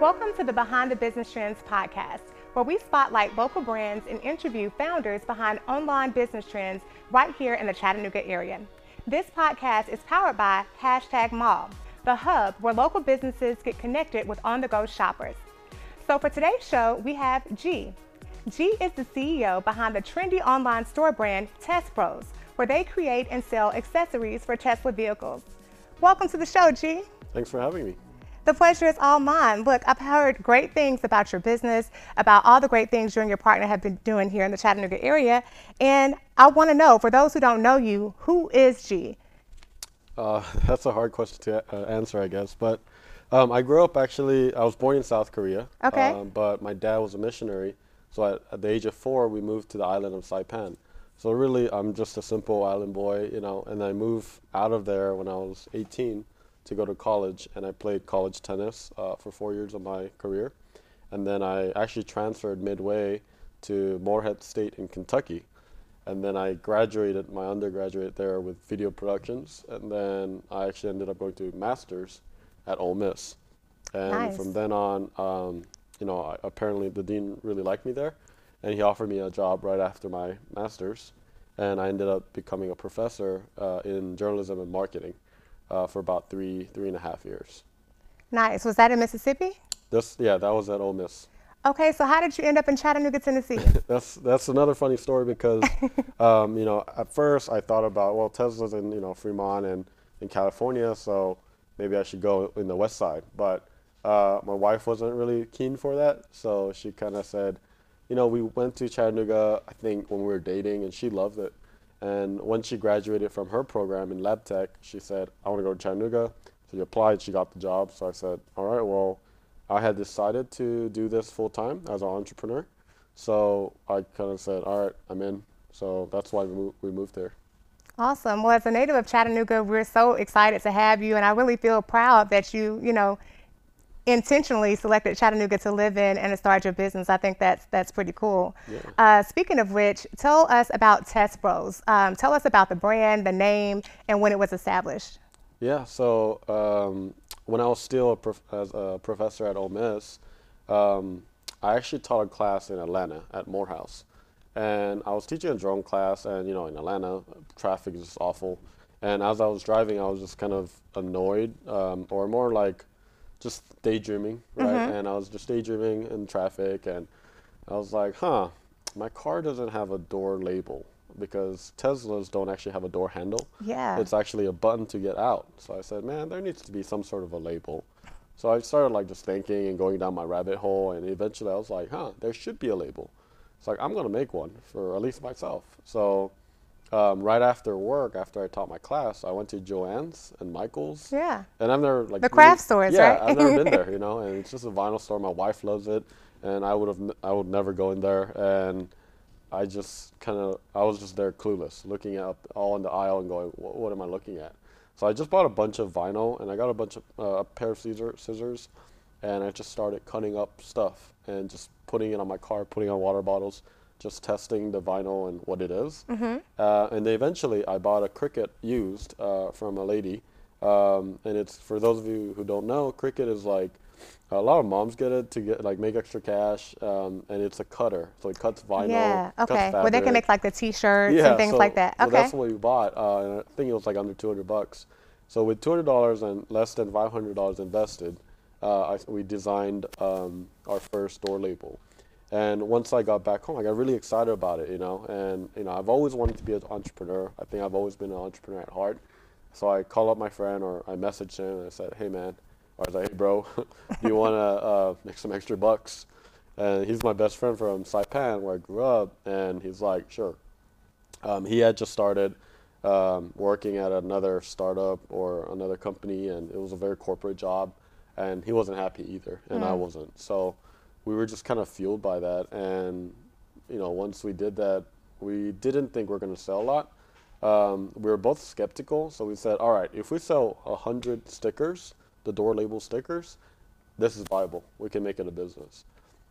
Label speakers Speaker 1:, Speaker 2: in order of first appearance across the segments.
Speaker 1: Welcome to the Behind the Business Trends podcast, where we spotlight local brands and interview founders behind online business trends right here in the Chattanooga area. This podcast is powered by Hashtag Mall, the hub where local businesses get connected with on the go shoppers. So for today's show, we have G. G is the CEO behind the trendy online store brand Test Pros, where they create and sell accessories for Tesla vehicles. Welcome to the show, G.
Speaker 2: Thanks for having me.
Speaker 1: The pleasure is all mine. Look, I've heard great things about your business, about all the great things you and your partner have been doing here in the Chattanooga area. And I want to know, for those who don't know you, who is G?
Speaker 2: Uh, that's a hard question to uh, answer, I guess. But um, I grew up actually, I was born in South Korea.
Speaker 1: Okay.
Speaker 2: Um, but my dad was a missionary. So at, at, the age of four, we moved to the island of Saipan. So really, I'm just a simple island boy, you know, and I moved out of there when I was 18 to go to college, and I played college tennis uh, for four years of my career. And then I actually transferred midway to Morehead State in Kentucky. And then I graduated my undergraduate there with video productions. And then I actually ended up going to master's at Ole Miss. And
Speaker 1: nice.
Speaker 2: from then on, um, you know, I, apparently the dean really liked me there. And he offered me a job right after my master's. And I ended up becoming a professor uh, in journalism and marketing uh, for about three, three and a half years.
Speaker 1: Nice. Was that in Mississippi?
Speaker 2: This, yeah, that was at Ole Miss.
Speaker 1: Okay, so how did you end up in Chattanooga, Tennessee?
Speaker 2: that's that's another funny story because, um, you know, at first I thought about well, Tesla's in you know Fremont and in California, so maybe I should go in the West Side. But uh, my wife wasn't really keen for that, so she kind of said, you know, we went to Chattanooga I think when we were dating, and she loved it. And when she graduated from her program in lab tech, she said, I want to go to Chattanooga. She applied, she got the job. So I said, all right, well, I had decided to do this full time as an entrepreneur. So I kind of said, all right, I'm in. So that's why we moved there.
Speaker 1: Awesome. Well, as a native of Chattanooga, we're so excited to have you, and I really feel proud that you, you know, intentionally selected Chattanooga to live in and to start your business. I think that's that's pretty cool.
Speaker 2: Yeah.
Speaker 1: Uh, speaking of which, tell us about Test Bros. Um, tell us about the brand, the name, and when it was established.
Speaker 2: Yeah. So um, when I was still a prof- as a professor at Ole Miss, um, I actually taught a class in Atlanta at Morehouse, and I was teaching a drone class. And you know, in Atlanta, traffic is just awful. And as I was driving, I was just kind of annoyed, um, or more like just daydreaming, right? Mm-hmm. And I was just daydreaming in traffic, and I was like, huh, my car doesn't have a door label because Teslas don't actually have a door handle.
Speaker 1: Yeah.
Speaker 2: It's actually a button to get out. So I said, man, there needs to be some sort of a label. So I started like just thinking and going down my rabbit hole, and eventually I was like, huh, there should be a label. It's like I'm gonna make one for at least myself. So um, right after work, after I taught my class, I went to Joann's and Michael's.
Speaker 1: Yeah.
Speaker 2: And I've never like
Speaker 1: the craft stores,
Speaker 2: yeah,
Speaker 1: right?
Speaker 2: I've never been there, you know. And it's just a vinyl store. My wife loves it, and I would have I would never go in there. And I just kind of I was just there clueless, looking up all in the aisle and going, what, what, am I looking at? So I just bought a bunch of vinyl, and I got a bunch of uh, a pair of scissor, scissors, and I just started cutting up stuff and just putting it on my car, putting on water bottles just testing the vinyl and what it is.
Speaker 1: Mm-hmm.
Speaker 2: Uh, and eventually I bought a Cricut used uh, from a lady. Um, and it's for those of you who don't know, Cricut is like a lot of moms get it to get like make extra cash, um, and it's a cutter, so it cuts vinyl.
Speaker 1: Yeah, okay. Where they can make like the T-shirts
Speaker 2: yeah,
Speaker 1: and things
Speaker 2: so,
Speaker 1: like that. Okay.
Speaker 2: So that's what we bought, uh, and I think it was like under 200 bucks. So with 200 dollars and less than 500 dollars invested, uh, I, we designed um, our first door label. And once I got back home, I got really excited about it, you know. And you know, I've always wanted to be an entrepreneur. I think I've always been an entrepreneur at heart. So I called up my friend, or I messaged him, and I said, "Hey, man," or I was like, "Hey, bro, do you want to uh, make some extra bucks?" And he's my best friend from Saipan, where I grew up, and he's like, "Sure." Um, he had just started um, working at another startup or another company, and it was a very corporate job, and he wasn't happy either, and mm. I wasn't. So we were just kind of fueled by that. And, you know, once we did that, we didn't think we are going to sell a lot. Um, we were both skeptical. So we said, all right, if we sell 100 stickers, the door label stickers, this is viable. We can make it a business.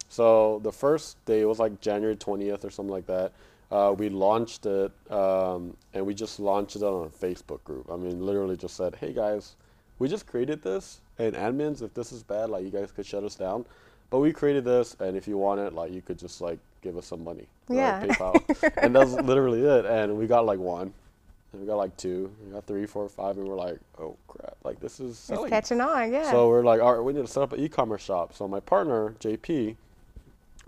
Speaker 2: So the first day, was like January 20th or something like that. Uh, we launched it um, and we just launched it on a Facebook group. I mean, literally just said, hey guys, we just created this, and admins, if this is bad, like you guys could shut us down. But we created this, and if you want it, like you could just like give us some money.
Speaker 1: Yeah.
Speaker 2: Like PayPal. and that's literally it. And we got like one, and we got like two, we got three, four, five, and we're like, oh crap, like this is selling.
Speaker 1: It's catching on, yeah.
Speaker 2: So we're like, all right, we need to set up an e-commerce shop. So my partner, JP,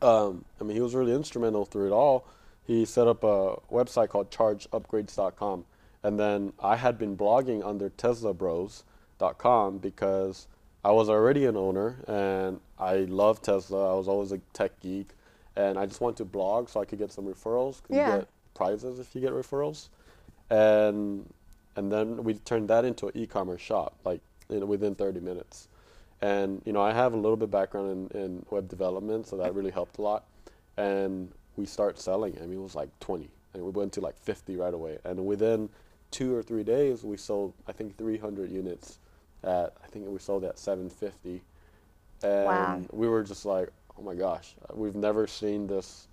Speaker 2: um, I mean, he was really instrumental through it all. He set up a website called chargeupgrades.com. And then I had been blogging under teslabros.com because I was already an owner and I love Tesla. I was always a tech geek. And I just wanted to blog so I could get some referrals. 'cause
Speaker 1: Yeah.
Speaker 2: You get prizes if you get referrals. And and then we turned that into an e-commerce shop, like in, within 30 minutes. And you know, I have a little bit background in, in web development, so that really helped a lot. And we start selling. I mean, it was like 20, and we went to like 50 right away. And within two or three days, we sold I think 300 units. At I think we sold at 750, and
Speaker 1: Wow.
Speaker 2: we were just like, oh my gosh, we've never seen this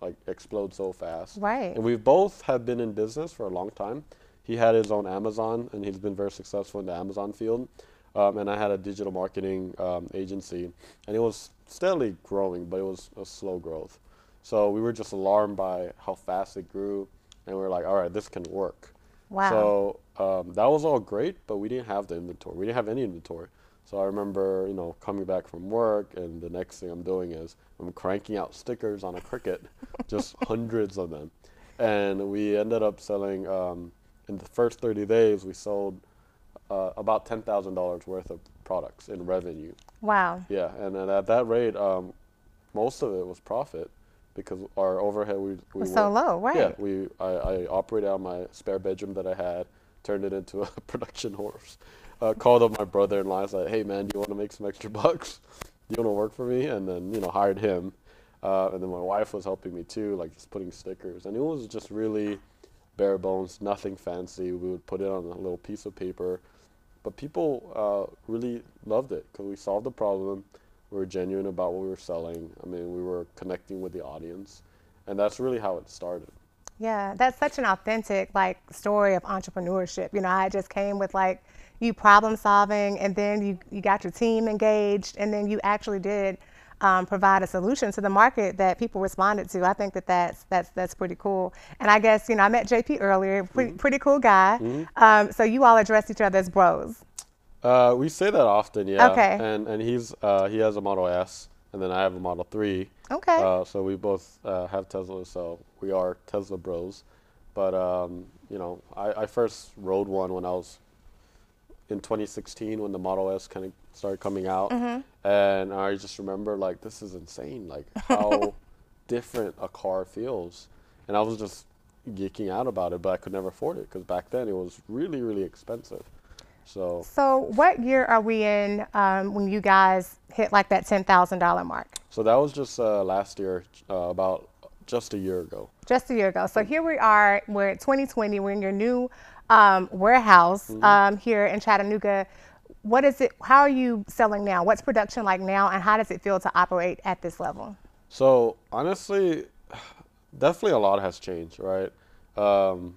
Speaker 2: like explode so fast.
Speaker 1: Right.
Speaker 2: And we both have been in business for a long time. He had his own Amazon, and he's been very successful in the Amazon field. Um, and I had a digital marketing um, agency, and it was steadily growing, but it was a slow growth. So we were just alarmed by how fast it grew, and we were like, all right, this can work.
Speaker 1: Wow.
Speaker 2: So um, that was all great, but we didn't have the inventory. We didn't have any inventory. So I remember, you know, coming back from work, and the next thing I'm doing is I'm cranking out stickers on a Cricut, just hundreds of them, and we ended up selling. Um, in the first 30 days, we sold uh, about ten thousand dollars worth of products in revenue.
Speaker 1: wow.
Speaker 2: Yeah, and, then at that rate, um, most of it was profit because our overhead we, we
Speaker 1: Was so low, right.
Speaker 2: Yeah, we I, I operated out of my spare bedroom that I had, turned it into a production horse. Uh, called up my brother-in-law. I said, "Hey man, do you want to make some extra bucks? Do you want to work for me?" And then you know hired him, uh, and then my wife was helping me too, like just putting stickers. And it was just really bare bones, nothing fancy. We would put it on a little piece of paper, but people uh, really loved it because we solved the problem. We were genuine about what we were selling. I mean, we were connecting with the audience, and that's really how it started.
Speaker 1: Yeah, that's such an authentic like story of entrepreneurship. You know, I just came with like you problem solving, and then you you got your team engaged, and then you actually did um, provide a solution to the market that people responded to. I think that that's that's that's pretty cool. And I guess you know I met JP earlier, pretty pretty cool guy. Um, so you all address each other as bros.
Speaker 2: Uh, we say that often, yeah.
Speaker 1: Okay.
Speaker 2: And and he's uh, he has a Model S, and then I have a Model Three.
Speaker 1: Okay.
Speaker 2: Uh, so we both uh, have Teslas, so we are Tesla bros. But um, you know, I, I first rode one when I was in 2016 when the Model S kind of started coming out,
Speaker 1: Mm-hmm.
Speaker 2: and I just remember like this is insane, like how different a car feels, and I was just geeking out about it, but I could never afford it because back then it was really really expensive. So
Speaker 1: So what year are we in um, when you guys hit like that ten thousand dollar mark?
Speaker 2: so that was just uh, last year, uh, about just a year ago.
Speaker 1: just a year ago. So here we are. We're at 2020. We're in your new um, warehouse
Speaker 2: Mm-hmm.
Speaker 1: um, here in Chattanooga. What is it? How are you selling now? What's production like now, and how does it feel to operate at this level?
Speaker 2: So honestly, definitely a lot has changed, right? Um,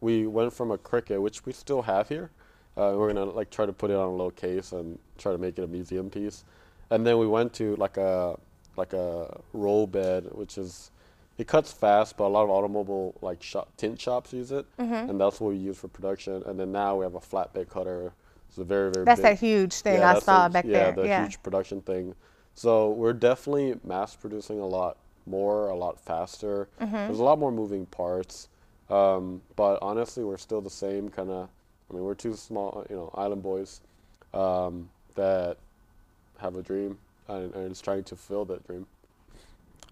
Speaker 2: we went from a Cricut, which we still have here. Uh, we're gonna like try to put it on a little case and try to make it a museum piece, and then we went to like a like a roll bed, which is it cuts fast, but a lot of automobile like shop, tint shops use it, and that's what we use for production. And then now we have a flatbed cutter. It's a very very
Speaker 1: That's
Speaker 2: big,
Speaker 1: that huge thing I
Speaker 2: that's
Speaker 1: saw
Speaker 2: a-
Speaker 1: back
Speaker 2: yeah,
Speaker 1: there.
Speaker 2: the
Speaker 1: yeah.
Speaker 2: The huge production thing. So we're definitely mass producing a lot more, a lot faster.
Speaker 1: Mm-hmm.
Speaker 2: There's a lot more moving parts. Um, but honestly, we're still the same kind of. I mean, we're two small, you know, island boys um, that have a dream and, and is trying to fulfill that dream.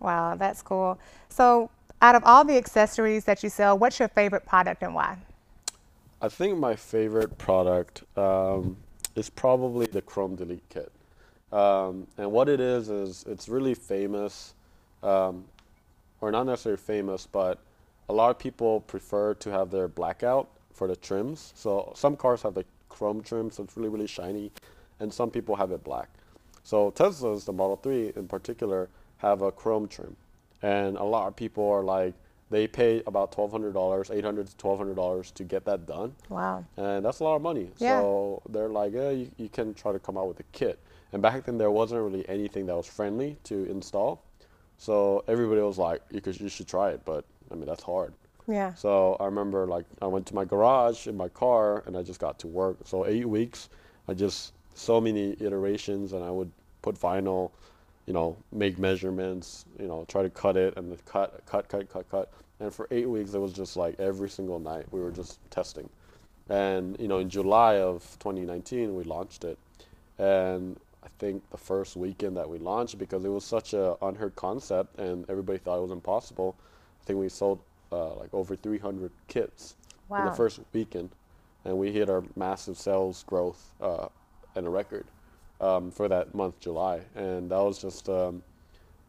Speaker 1: Wow, that's cool. So out of all the accessories that you sell, what's your favorite product and why?
Speaker 2: I think my favorite product um, is probably the Chrome Delete Kit. Um, and what it is, is it's really famous, um, or not necessarily famous, but a lot of people prefer to have their blackout for the trims. So some cars have the chrome trim, so it's really, really shiny, and some people have it black. So Tesla's, the Model 3 in particular, have a chrome trim. And a lot of people are like, they pay about twelve hundred dollars, $800 to twelve hundred dollars to get that done,
Speaker 1: Wow.
Speaker 2: and that's a lot of money.
Speaker 1: Yeah.
Speaker 2: So they're like, yeah, you, you can try to come out with a kit. And back then there wasn't really anything that was friendly to install, so everybody was like, you could, you should try it, but I mean that's hard.
Speaker 1: Yeah.
Speaker 2: So I remember like I went to my garage in my car and I just got to work. So eight weeks, I just so many iterations and I would put vinyl, you know, make measurements, you know, try to cut it and then cut, cut, cut, cut, cut. And for eight weeks, it was just like every single night we were just testing. And you know, in July of 2019, we launched it, and I think the first weekend that we launched, because it was such a unheard concept and everybody thought it was impossible, I think we sold uh, like over 300 kits in the first weekend, and we hit our massive sales growth uh, and a record um, for that month, July, and that was just um,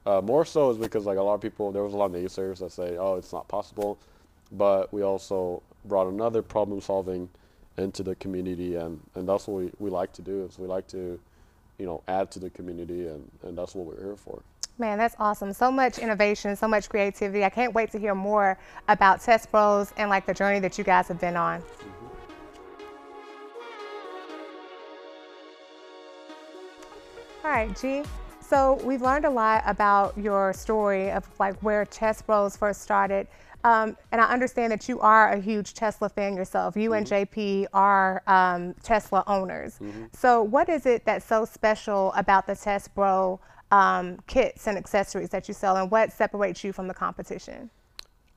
Speaker 2: uh, more so is because like a lot of people, there was a lot of naysayers that say, oh, it's not possible, but we also brought another problem solving into the community, and, and that's what we, we like to do is we like to, you know, add to the community, and, and that's what we're here for.
Speaker 1: Man, that's awesome. So much innovation, so much creativity. I can't wait to hear more about Test Bros and like the journey that you guys have been on. All right, G. So we've learned a lot about your story of like where Test Bros first started. Um, and I understand that you are a huge Tesla fan yourself. You and JP are um, Tesla owners. So what is it that's so special about the Test Bro um, kits and accessories that you sell, and what separates you from the competition?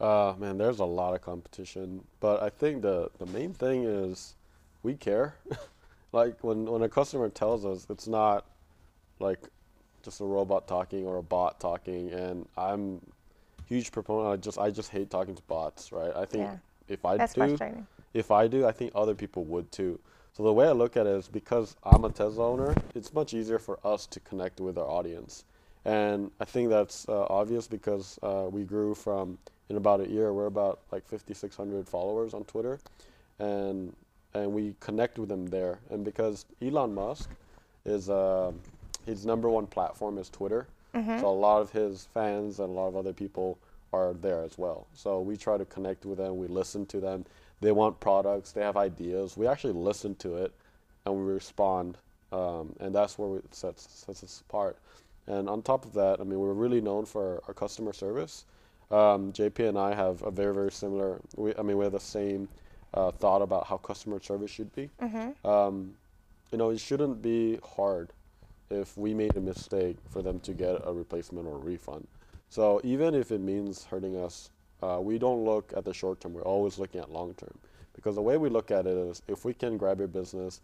Speaker 2: Uh, man, there's a lot of competition, but I think the the main thing is we care. like when when a customer tells us, it's not like just a robot talking or a bot talking, and I'm huge proponent. I just I just hate talking to bots, right? I think
Speaker 1: Yeah.
Speaker 2: if I
Speaker 1: That's
Speaker 2: do, if I do, I think other people would too. So the way I look at it is because I'm a Tesla owner, it's much easier for us to connect with our audience. And I think that's uh, obvious because uh, we grew from, in about a year, we're about like 5,600 followers on Twitter. And, and we connect with them there. And because Elon Musk is, uh, his number one platform is Twitter. So a lot of his fans and a lot of other people are there as well. So we try to connect with them. We listen to them. They want products. They have ideas. We actually listen to it, and we respond. Um, and that's where it sets sets us apart. And on top of that, I mean, we're really known for our customer service. Um, JP and I have a very very similar. We, I mean, we have the same uh, thought about how customer service should be. Um, you know, it shouldn't be hard if we made a mistake for them to get a replacement or a refund. So even if it means hurting us, uh, we don't look at the short term. We're always looking at long term. Because the way we look at it is if we can grab your business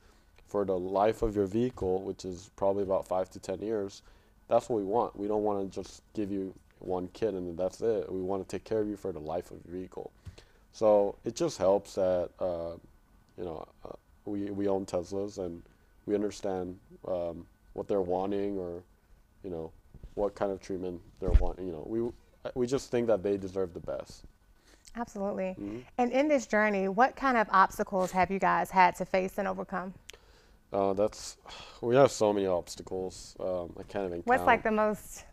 Speaker 2: for the life of your vehicle, which is probably about five to 10 years, that's what we want. We don't want to just give you one kit and that's it. We want to take care of you for the life of your vehicle. So it just helps that, uh, you know, uh, we, we own Teslas and we understand um, what they're wanting or, you know, what kind of treatment they're wanting. You know, we, we just think that they deserve the best.
Speaker 1: Absolutely.
Speaker 2: Mm-hmm.
Speaker 1: And in this journey, what kind of obstacles have you guys had to face and overcome?
Speaker 2: Uh, that's we have so many obstacles. Um, I can't even
Speaker 1: What's
Speaker 2: count.
Speaker 1: like the most,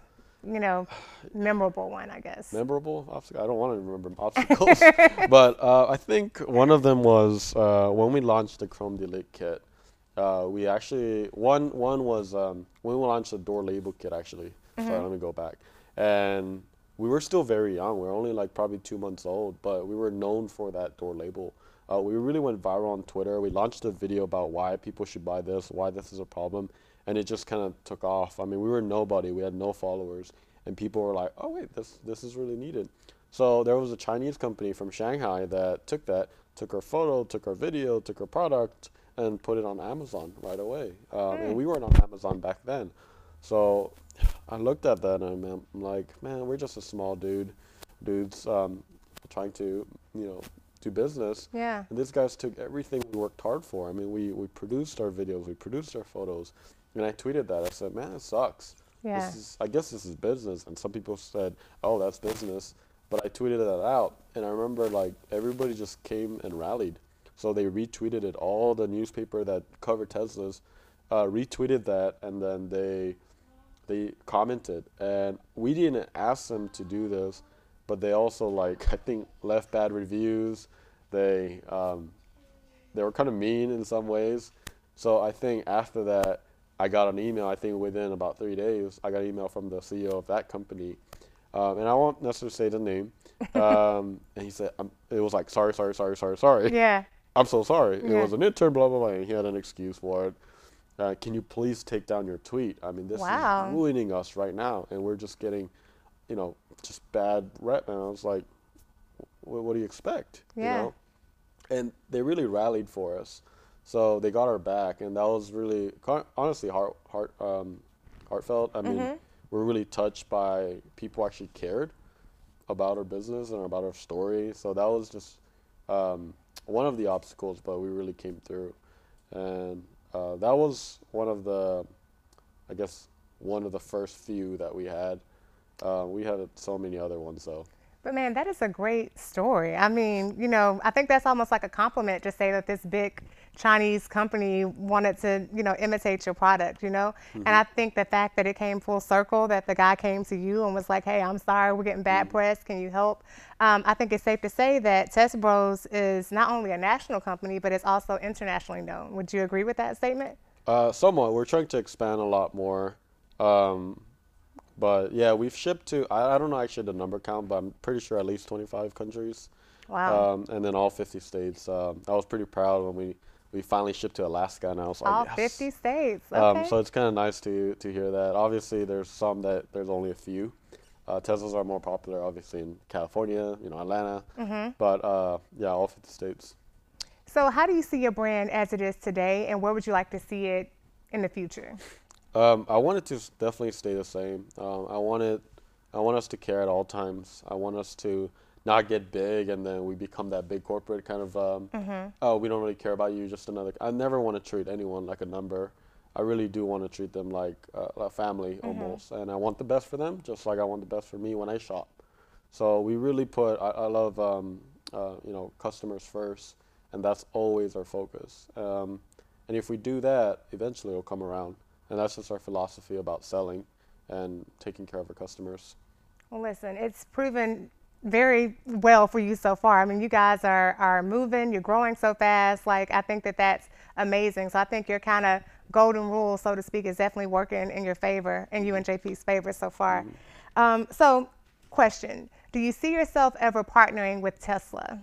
Speaker 1: you know, memorable one, I guess?
Speaker 2: memorable obstacle? I don't want to remember obstacles, but uh, I think one of them was uh, when we launched the Chrome Delete kit. Uh, we actually one one was um, when we launched the door label kit. Actually, sorry, let me go back. And we were still very young. We are only like probably two months old, but we were known for that door label. Uh, we really went viral on Twitter. We launched a video about why people should buy this, why this is a problem, and it just kind of took off. I mean, we were nobody. We had no followers, and people were like, "Oh wait, this this is really needed." So there was a Chinese company from Shanghai that took that, took our photo, took our video, took our product, and put it on Amazon right away. Um, and we weren't on Amazon back then. So I looked at that and I'm like, man, we're just a small dude, dudes um, trying to, you know, do business.
Speaker 1: Yeah.
Speaker 2: And these guys took everything we worked hard for. I mean, we, we produced our videos, we produced our photos, and I tweeted that. I said, man, it sucks.
Speaker 1: Yeah.
Speaker 2: This is, I guess this is business. And some people said, oh, that's business. But I tweeted that out, and I remember like everybody just came and rallied. So they retweeted it. All the newspaper that covered Teslas uh, retweeted that, and then they they commented. And we didn't ask them to do this, but they also like I think left bad reviews. They um, they were kind of mean in some ways. So I think after that, I got an email. I think within about three days, I got an email from the CEO of that company, um, and I won't necessarily say the name. Um, and he said um, it was like sorry, sorry, sorry, sorry, sorry.
Speaker 1: Yeah.
Speaker 2: I'm so sorry. It was an intern, blah blah blah. And he had an excuse for it. Uh, can you please take down your tweet? I mean, this
Speaker 1: Wow.
Speaker 2: is ruining us right now, and we're just getting, you know, just bad rep. And I was like, what, what do you expect?
Speaker 1: Yeah.
Speaker 2: You know? And they really rallied for us, so they got our back, and that was really honestly heart heart um, heartfelt. I mean,
Speaker 1: Mm-hmm.
Speaker 2: we're really touched by people actually cared about our business and about our story. So that was just um, one of the obstacles, but we really came through, and uh, that was one of the, I guess, one of the first few that we had. Uh, we had so many other ones though.
Speaker 1: But man, that is a great story. I mean, you know, I think that's almost like a compliment to say that this big Chinese company wanted to, you know, imitate your product, you know? And I think the fact that it came full circle, that the guy came to you and was like, hey, I'm sorry, we're getting bad press. Can you help? Um, I think it's safe to say that Test Bros is not only a national company, but it's also internationally known. Would you agree with that statement?
Speaker 2: Uh, somewhat. We're trying to expand a lot more. Um, but yeah, we've shipped to, I, I don't know actually the number count, but I'm pretty sure at least 25 countries.
Speaker 1: Wow.
Speaker 2: Um, and then all 50 states. Um, I was pretty proud when we, we finally shipped to Alaska, and I was like,
Speaker 1: All
Speaker 2: yes.
Speaker 1: 50 states. Okay.
Speaker 2: Um, so it's kind of nice to to hear that. Obviously, there's some that there's only a few. Uh, Teslas are more popular, obviously, in California, you know, Atlanta.
Speaker 1: Mm-hmm.
Speaker 2: But uh, yeah, all 50 states.
Speaker 1: so, how do you see your brand as it is today, and where would you like to see it in the future?
Speaker 2: Um, I want it to definitely stay the same. Um, I want it. I want us to care at all times. I want us to not get big and then we become that big corporate kind of. Um, Oh, we don't really care about you. Just another. I never want to treat anyone like a number. I really do want to treat them like uh, a family almost, and I want the best for them, just like I want the best for me when I shop. So we really put. I, I love um, uh, you know customers first, and that's always our focus. Um, and if we do that, eventually it'll come around, and that's just our philosophy about selling and taking care of our customers.
Speaker 1: Well, listen, it's proven very well for you so far. I mean, you guys are are moving, you're growing so fast. Like, I think that that's amazing. So I think your kind of golden rule, so to speak, is definitely working in your favor, and you and JP's favor so far. Um, so, question: Do you see yourself ever partnering with Tesla?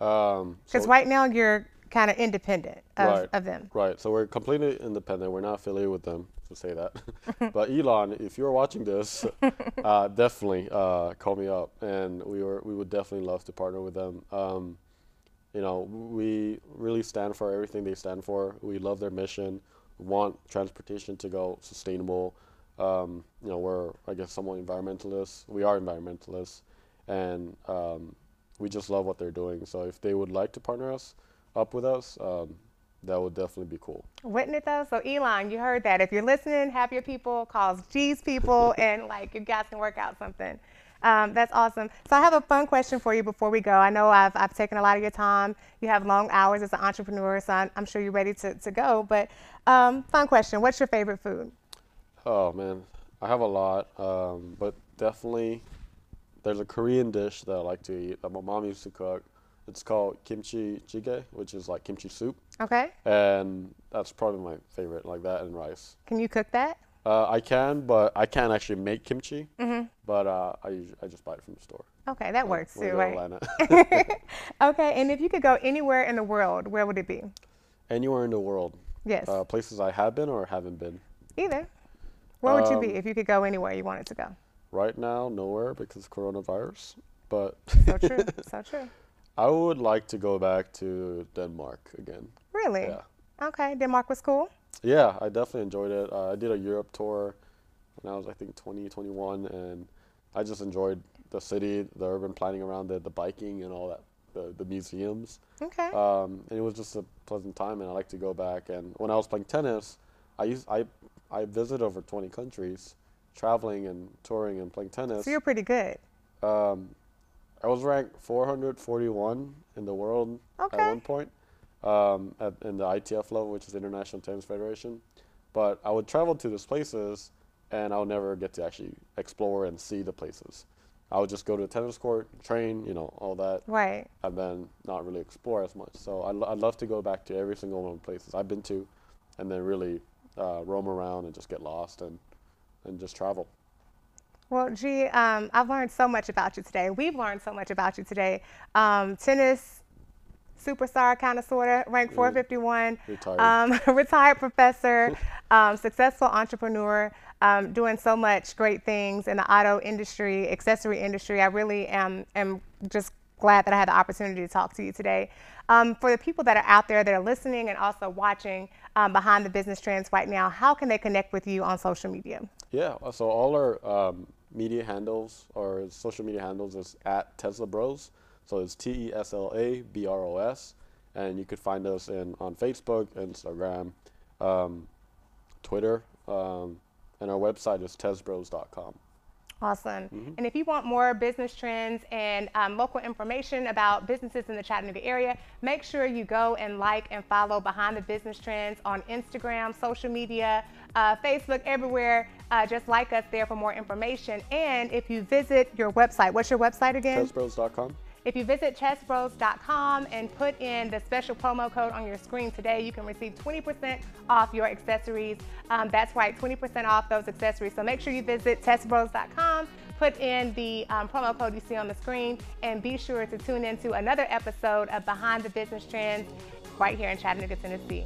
Speaker 2: Um,
Speaker 1: Because
Speaker 2: so-
Speaker 1: right now you're kind of independent of,
Speaker 2: right,
Speaker 1: of them.
Speaker 2: Right. So we're completely independent. We're not affiliated with them to say that. but Elon, if you're watching this, uh, definitely uh, call me up, and we were we would definitely love to partner with them. Um, you know, we really stand for everything they stand for. We love their mission. We want transportation to go sustainable. Um, you know, we're I guess somewhat environmentalists. We are environmentalists, and um, we just love what they're doing. So if they would like to partner us up with us, um, that would definitely be cool.
Speaker 1: Wouldn't it though? So Elon, you heard that. If you're listening, have your people, call G's people, and like you guys can work out something. Um, that's awesome. So I have a fun question for you before we go. I know I've, I've taken a lot of your time. You have long hours as an entrepreneur, so I'm, I'm sure you're ready to, to go. But um, fun question. What's your favorite food?
Speaker 2: Oh man, I have a lot, um, but definitely there's a Korean dish that I like to eat that my mom used to cook. It's called kimchi jjigae, which is like kimchi soup,
Speaker 1: Okay.
Speaker 2: and that's probably my favorite, like that and rice.
Speaker 1: Can you cook that?
Speaker 2: Uh, I can, but I can't actually make kimchi.
Speaker 1: Mm-hmm.
Speaker 2: But uh, I I just buy it from the store.
Speaker 1: Okay, that works too, right? Okay, and if you could go anywhere in the world, where would it be?
Speaker 2: Anywhere in the world,
Speaker 1: Yes.
Speaker 2: uh, places I have been or haven't been.
Speaker 1: Either. Where would you be
Speaker 2: um,
Speaker 1: if you could go anywhere you wanted to go?
Speaker 2: Right now, nowhere because coronavirus. But
Speaker 1: So true. so true.
Speaker 2: I would like to go back to Denmark again.
Speaker 1: Really?
Speaker 2: Yeah.
Speaker 1: Okay. Denmark was cool.
Speaker 2: Yeah, I definitely enjoyed it. Uh, I did a Europe tour when I was, I think, 20, 21, and I just enjoyed the city, the urban planning around it, the biking, and all that, the, the museums.
Speaker 1: Okay.
Speaker 2: Um, and it was just a pleasant time, and I like to go back. And when I was playing tennis, I used I I visited over 20 countries, traveling and touring and playing tennis.
Speaker 1: so you're pretty good.
Speaker 2: Um, I was ranked 441 in the world
Speaker 1: Okay.
Speaker 2: at one point um, at, in the ITF level, which is the International Tennis Federation. But I would travel to these places, and I would never get to actually explore and see the places. I would just go to a tennis court, train, you know, all that,
Speaker 1: Right.
Speaker 2: and then not really explore as much. So I I'd love to go back to every single one of the places I've been to, and then really uh, roam around and just get lost and and just travel.
Speaker 1: Well, G, um, I've learned so much about you today. We've learned so much about you today. Um, tennis superstar, kind of, sort of, ranked 451,
Speaker 2: Retired.
Speaker 1: Um, retired professor, um, successful entrepreneur, um, doing so much great things in the auto industry, accessory industry. I really am, am just glad that I had the opportunity to talk to you today. Um, for the people that are out there that are listening and also watching um, behind the business trends right now, how can they connect with you on social media?
Speaker 2: Yeah, so all our um, media handles or social media handles is at Tesla Bros. So it's T E S L A B R O S, and you could find us in on Facebook, Instagram, um, Twitter, um, and our website is teslabros.com.
Speaker 1: Awesome. And if you want more business trends and um, local information about businesses in the Chattanooga area, make sure you go and like and follow Behind the Business Trends on Instagram, social media, uh, Facebook, everywhere. Uh, just like us there for more information. And if you visit your website, what's your website again?
Speaker 2: Teslabros.com.
Speaker 1: If you visit teslabros.com and put in the special promo code on your screen today, you can receive 20% off your accessories. Um, that's right, 20% off those accessories. So make sure you visit teslabros.com, put in the um, promo code you see on the screen, and be sure to tune into another episode of Behind the Business Trends right here in Chattanooga, Tennessee.